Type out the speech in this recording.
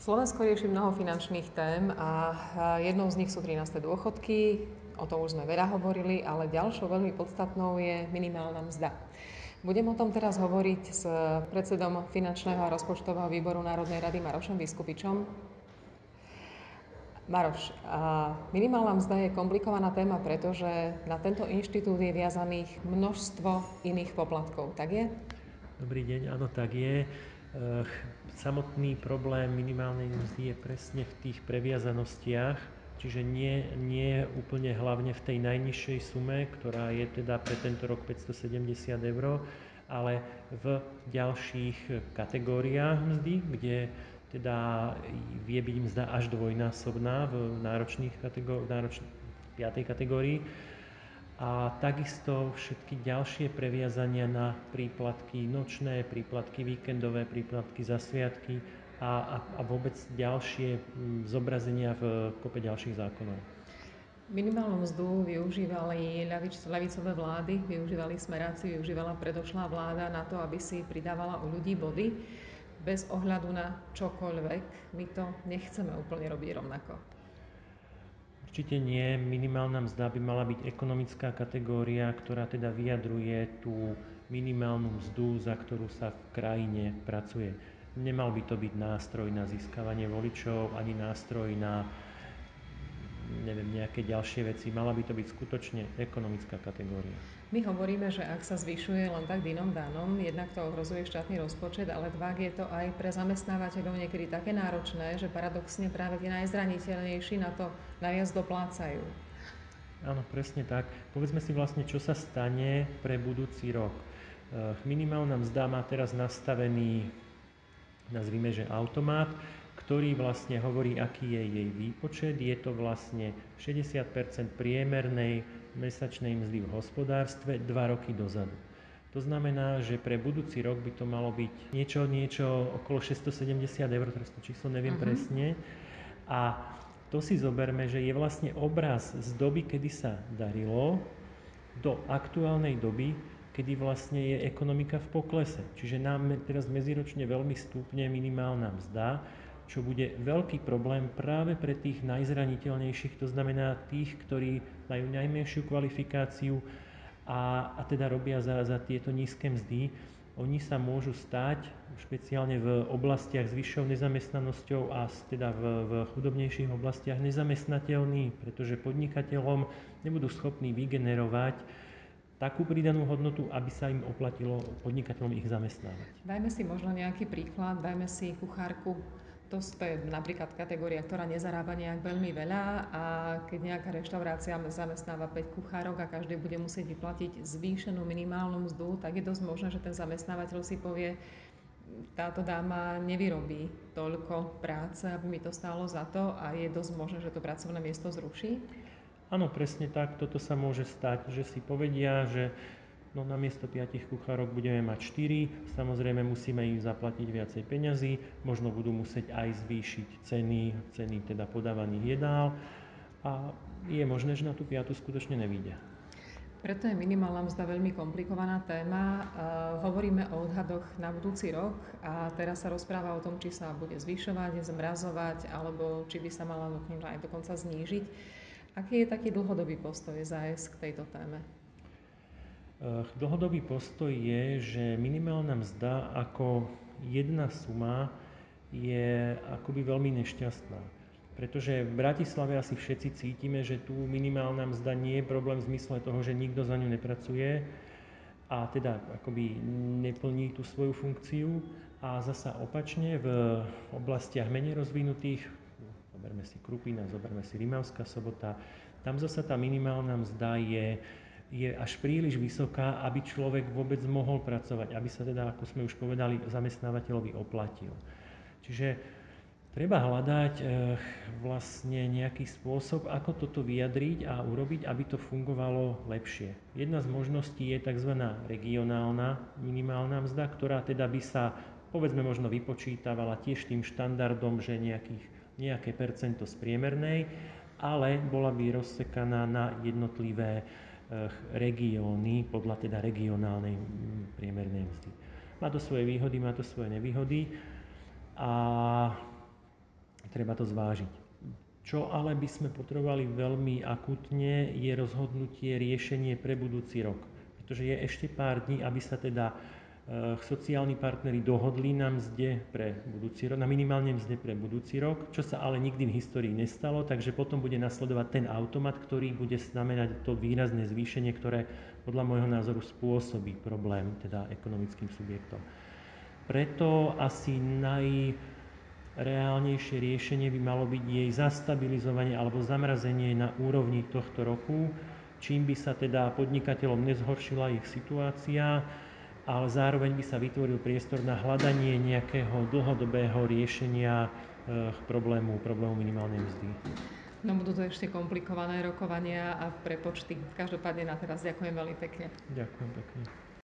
Slovensko rieši mnoho finančných tém a jednou z nich sú 13. dôchodky, o tom už sme veľa hovorili, ale ďalšou veľmi podstatnou je minimálna mzda. Budem o tom teraz hovoriť s predsedom Finančného a rozpočtového výboru Národnej rady Marošom Vyskupičom. Maroš, minimálna mzda je komplikovaná téma, pretože na tento inštitút je viazaných množstvo iných poplatkov, tak je? Dobrý deň, áno, tak je. Samotný problém minimálnej mzdy je presne v tých previazanostiach, čiže nie, nie úplne hlavne v tej najnižšej sume, ktorá je teda pre tento rok 570 eur, ale v ďalších kategóriách mzdy, kde teda vie byť mzda až dvojnásobná v náročných kategóriách, v náročných 5. kategórii a takisto všetky ďalšie previazania na príplatky nočné, príplatky víkendové, príplatky za sviatky a, a, a vôbec ďalšie mm, zobrazenia v kope ďalších zákonov. Minimálnu mzdu využívali ľavicové vlády, využívali smeráci, využívala predošlá vláda na to, aby si pridávala u ľudí body bez ohľadu na čokoľvek. My to nechceme úplne robiť rovnako. Určite nie. Minimálna mzda by mala byť ekonomická kategória, ktorá teda vyjadruje tú minimálnu mzdu, za ktorú sa v krajine pracuje. Nemal by to byť nástroj na získavanie voličov, ani nástroj na neviem, nejaké ďalšie veci. Mala by to byť skutočne ekonomická kategória. My hovoríme, že ak sa zvyšuje len tak dinom danom, jednak to ohrozuje štátny rozpočet, ale dva je to aj pre zamestnávateľov niekedy také náročné, že paradoxne práve tí najzraniteľnejší na to najviac doplácajú. Áno, presne tak. Povedzme si vlastne, čo sa stane pre budúci rok. Eh, minimálna mzda má teraz nastavený, nazvime, že automat, ktorý vlastne hovorí, aký je jej výpočet. Je to vlastne 60% priemernej mesačnej mzdy v hospodárstve 2 roky dozadu. To znamená, že pre budúci rok by to malo byť niečo, niečo okolo 670 eur, teraz to číslo neviem uh-huh. presne. A to si zoberme, že je vlastne obraz z doby, kedy sa darilo, do aktuálnej doby, kedy vlastne je ekonomika v poklese. Čiže nám teraz medziročne veľmi stúpne minimálna mzda, čo bude veľký problém práve pre tých najzraniteľnejších, to znamená tých, ktorí majú najmenšiu kvalifikáciu a, a teda robia za, za tieto nízke mzdy. Oni sa môžu stať, špeciálne v oblastiach s vyššou nezamestnanosťou a teda v, v chudobnejších oblastiach nezamestnateľní, pretože podnikateľom nebudú schopní vygenerovať takú pridanú hodnotu, aby sa im oplatilo podnikateľom ich zamestnávať. Dajme si možno nejaký príklad, dajme si kuchárku to, to je napríklad kategória, ktorá nezarába nejak veľmi veľa a keď nejaká reštaurácia zamestnáva 5 kuchárok a každý bude musieť vyplatiť zvýšenú minimálnu mzdu, tak je dosť možné, že ten zamestnávateľ si povie, táto dáma nevyrobí toľko práce, aby mi to stálo za to a je dosť možné, že to pracovné miesto zruší? Áno, presne tak. Toto sa môže stať, že si povedia, že No namiesto 5 kuchárok budeme mať 4, samozrejme musíme im zaplatiť viacej peňazí, možno budú musieť aj zvýšiť ceny, ceny teda podávaných jedál a je možné, že na tú 5 skutočne nevíde. Preto je minimálna mzda veľmi komplikovaná téma. hovoríme o odhadoch na budúci rok a teraz sa rozpráva o tom, či sa bude zvyšovať, zmrazovať alebo či by sa mala aj dokonca znížiť. Aký je taký dlhodobý postoj ZAS k tejto téme? Eh, dlhodobý postoj je, že minimálna mzda ako jedna suma je akoby veľmi nešťastná. Pretože v Bratislave asi všetci cítime, že tu minimálna mzda nie je problém v zmysle toho, že nikto za ňu nepracuje a teda akoby neplní tú svoju funkciu. A zasa opačne v oblastiach menej rozvinutých, zoberme si Krupina, zoberme si Rimavská sobota, tam zasa tá minimálna mzda je je až príliš vysoká, aby človek vôbec mohol pracovať, aby sa teda, ako sme už povedali, zamestnávateľovi oplatil. Čiže treba hľadať e, vlastne nejaký spôsob, ako toto vyjadriť a urobiť, aby to fungovalo lepšie. Jedna z možností je tzv. regionálna minimálna mzda, ktorá teda by sa povedzme možno vypočítavala tiež tým štandardom, že nejakých, nejaké percento z priemernej, ale bola by rozsekaná na jednotlivé Eh, regióny podľa teda regionálnej mm, priemernej mzdy. Má to svoje výhody, má to svoje nevýhody a treba to zvážiť. Čo ale by sme potrebovali veľmi akutne, je rozhodnutie, riešenie pre budúci rok. Pretože je ešte pár dní, aby sa teda Eh, sociálni partnery dohodli na mzde pre budúci rok, na minimálne mzde pre budúci rok, čo sa ale nikdy v histórii nestalo, takže potom bude nasledovať ten automat, ktorý bude znamenať to výrazné zvýšenie, ktoré podľa môjho názoru spôsobí problém teda ekonomickým subjektom. Preto asi najreálnejšie riešenie by malo byť jej zastabilizovanie alebo zamrazenie na úrovni tohto roku, čím by sa teda podnikateľom nezhoršila ich situácia, ale zároveň by sa vytvoril priestor na hľadanie nejakého dlhodobého riešenia eh, problému, problému minimálnej mzdy. No budú to ešte komplikované rokovania a prepočty. Každopádne na teraz ďakujem veľmi pekne. Ďakujem pekne.